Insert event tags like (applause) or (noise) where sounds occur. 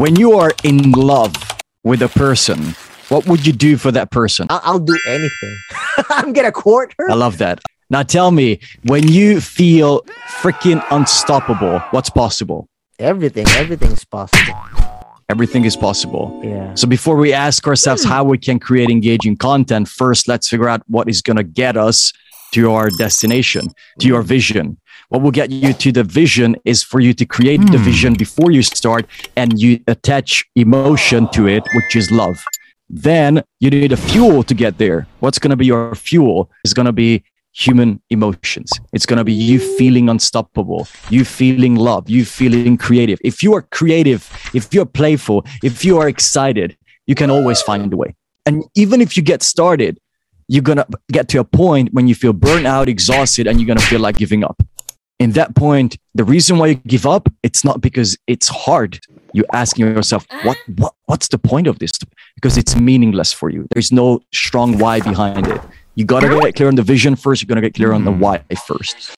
When you are in love with a person, what would you do for that person? I'll, I'll do anything. (laughs) I'm gonna court her. I love that. Now tell me, when you feel freaking unstoppable, what's possible? Everything, everything's possible. Everything is possible. Yeah. So before we ask ourselves how we can create engaging content, first let's figure out what is going to get us to your destination, to your mm. vision. What will get you to the vision is for you to create the mm. vision before you start and you attach emotion to it, which is love. Then you need a fuel to get there. What's going to be your fuel is going to be human emotions. It's going to be you feeling unstoppable, you feeling love, you feeling creative. If you are creative, if you're playful, if you are excited, you can always find a way. And even if you get started, you're going to get to a point when you feel burnt out, exhausted, and you're going to feel like giving up. In that point, the reason why you give up, it's not because it's hard. You're asking yourself, what, what, what's the point of this? Because it's meaningless for you. There's no strong why behind it. You got to get clear on the vision first. You're going to get clear on the mm. why first.